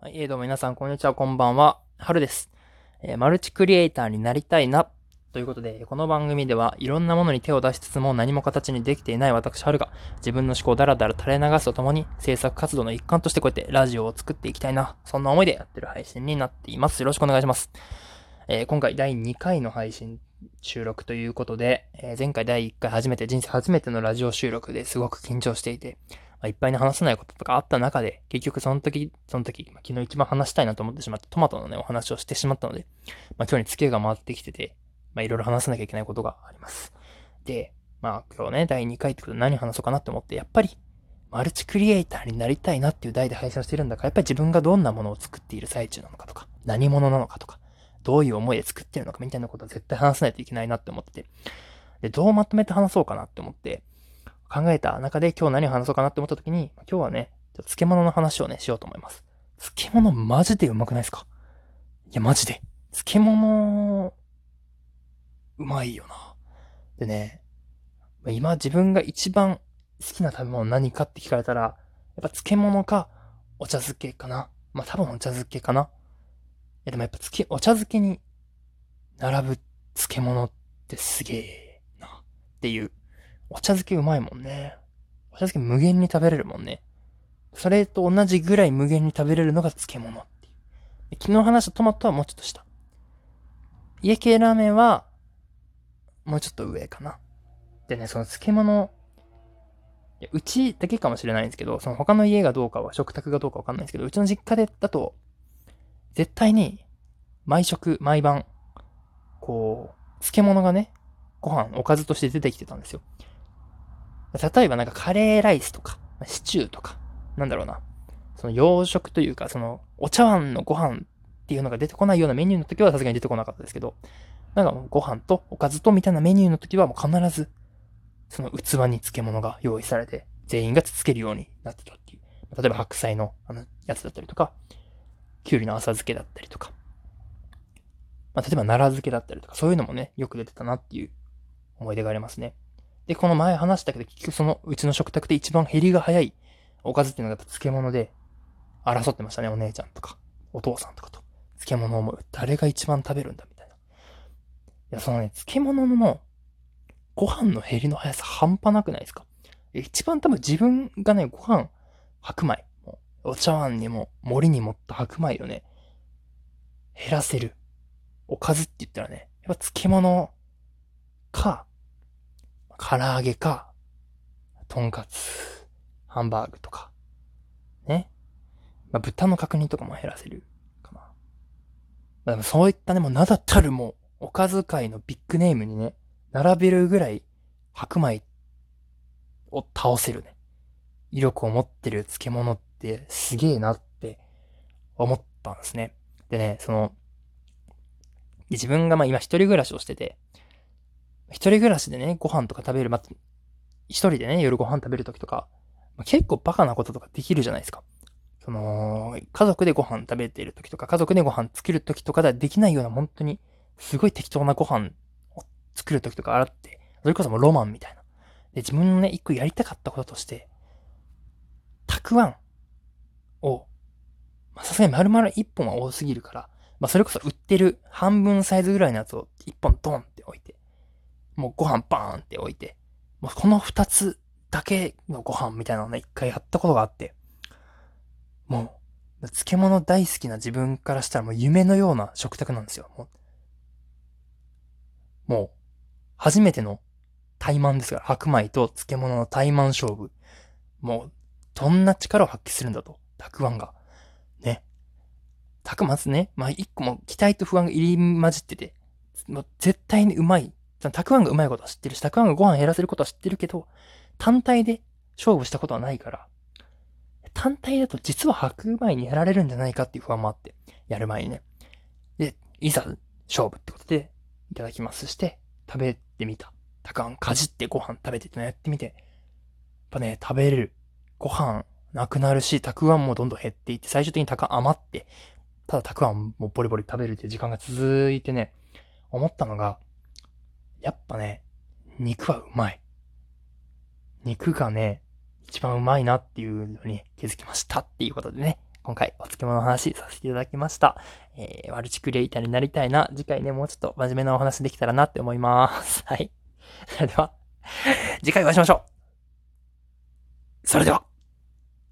はい、えー、どうも皆さん、こんにちは、こんばんは。はるです。えーマルチクリエイターになりたいな。ということで、この番組では、いろんなものに手を出しつつも何も形にできていない私、はるが、自分の思考をダラダラ垂れ流すとともに、制作活動の一環としてこうやってラジオを作っていきたいな。そんな思いでやってる配信になっています。よろしくお願いします。えー今回第2回の配信収録ということで、え前回第1回初めて、人生初めてのラジオ収録ですごく緊張していて、あ、いっぱいに話せないこととかあった中で、結局その時、その時、まあ、昨日一番話したいなと思ってしまって、トマトのね、お話をしてしまったので、まあ、今日にツケが回ってきてて、まあ、いろいろ話さなきゃいけないことがあります。で、まあ、今日ね、第2回ってことで何話そうかなって思って、やっぱり、マルチクリエイターになりたいなっていう題で配信をしてるんだから、やっぱり自分がどんなものを作っている最中なのかとか、何者なのかとか、どういう思いで作ってるのかみたいなことは絶対話さないといけないなって思ってて、で、どうまとめて話そうかなって思って、考えた中で今日何を話そうかなって思った時に、今日はね、ちょっと漬物の話をね、しようと思います。漬物マジでうまくないですか？いや、マジで。漬物、うまいよな。でね、今自分が一番好きな食べ物何かって聞かれたら、やっぱ漬物かお茶漬けかな。まあ多分お茶漬けかな。いやでもやっぱ漬け、お茶漬けに並ぶ漬物ってすげえな。っていう。お茶漬けうまいもんね。お茶漬け無限に食べれるもんね。それと同じぐらい無限に食べれるのが漬物っていう。昨日話したトマトはもうちょっと下。家系ラーメンは、もうちょっと上かな。でね、その漬物、いやうちだけかもしれないんですけど、その他の家がどうかは、食卓がどうかわかんないんですけど、うちの実家でだと、絶対に、毎食、毎晩、こう、漬物がね、ご飯、おかずとして出てきてたんですよ。例えばなんかカレーライスとか、シチューとか、なんだろうな。その洋食というか、その、お茶碗のご飯っていうのが出てこないようなメニューの時はさすがに出てこなかったですけど、なんかご飯とおかずとみたいなメニューの時はもう必ず、その器に漬物が用意されて、全員がつつけるようになってたっていう。例えば白菜のあのやつだったりとか、きゅうりの浅漬けだったりとか、まあ、例えば奈良漬けだったりとか、そういうのもね、よく出てたなっていう思い出がありますね。で、この前話したけど、結局そのうちの食卓で一番減りが早いおかずっていうのが漬物で、争ってましたね、お姉ちゃんとか、お父さんとかと。漬物をもう誰が一番食べるんだみたいな。いや、そのね、漬物のご飯の減りの速さ半端なくないですか？一番多分自分がね、ご飯、白米、お茶碗にも森に盛った白米をね、減らせる。おかずって言ったらね、やっぱ漬物か、唐揚げか、とんかつ、ハンバーグとか、ね。まあ、豚の角煮とかも減らせるかな。まあ、でもそういったね、もう名だたるもう、おかず界のビッグネームにね、並べるぐらい白米を倒せるね。威力を持ってる漬物ってすげえなって思ったんですね。でね、その、自分がまあ今一人暮らしをしてて、一人暮らしでね、ご飯とか食べる、ま、一人でね、夜ご飯食べるときとか、ま、結構バカなこととかできるじゃないですか。その、家族でご飯食べてるときとか、家族でご飯作るときとかではできないような、本当に、すごい適当なご飯を作るときとかあって、それこそもうロマンみたいな。で、自分のね、一個やりたかったこととして、たくあんを、まさすがに丸々一本は多すぎるから、まあそれこそ売ってる半分サイズぐらいのやつを一本ドンって置いて、もうご飯バーンって置いて、もうこの二つだけのご飯みたいなのね、一回やったことがあって、もう、漬物大好きな自分からしたらもう夢のような食卓なんですよ。もう、もう初めての怠慢ですから、白米と漬物の怠慢勝負。もう、どんな力を発揮するんだと、たくあんが。ね。たくまずね、まあ一個も期待と不安が入り混じってて、もう絶対にうまい。たくあんがうまいことは知ってるし、たくあんがご飯減らせることは知ってるけど、単体で勝負したことはないから、単体だと実は白米にやられるんじゃないかっていう不安もあって、やる前にね。で、いざ勝負ってことで、いただきますして、食べてみた。たくあんかじってご飯食べてってのやってみて、やっぱね、食べれる。ご飯なくなるし、たくあんもどんどん減っていって、最終的にたくあん余って、ただたくあんもボリボリ食べるって時間が続いてね、思ったのが、やっぱね、肉はうまい。肉がね、一番うまいなっていうのに気づきましたっていうことでね、今回お漬物の話させていただきました。えー、マルチクリエイターになりたいな。次回ね、もうちょっと真面目なお話できたらなって思います。はい。それでは、次回お会いしましょう。それでは。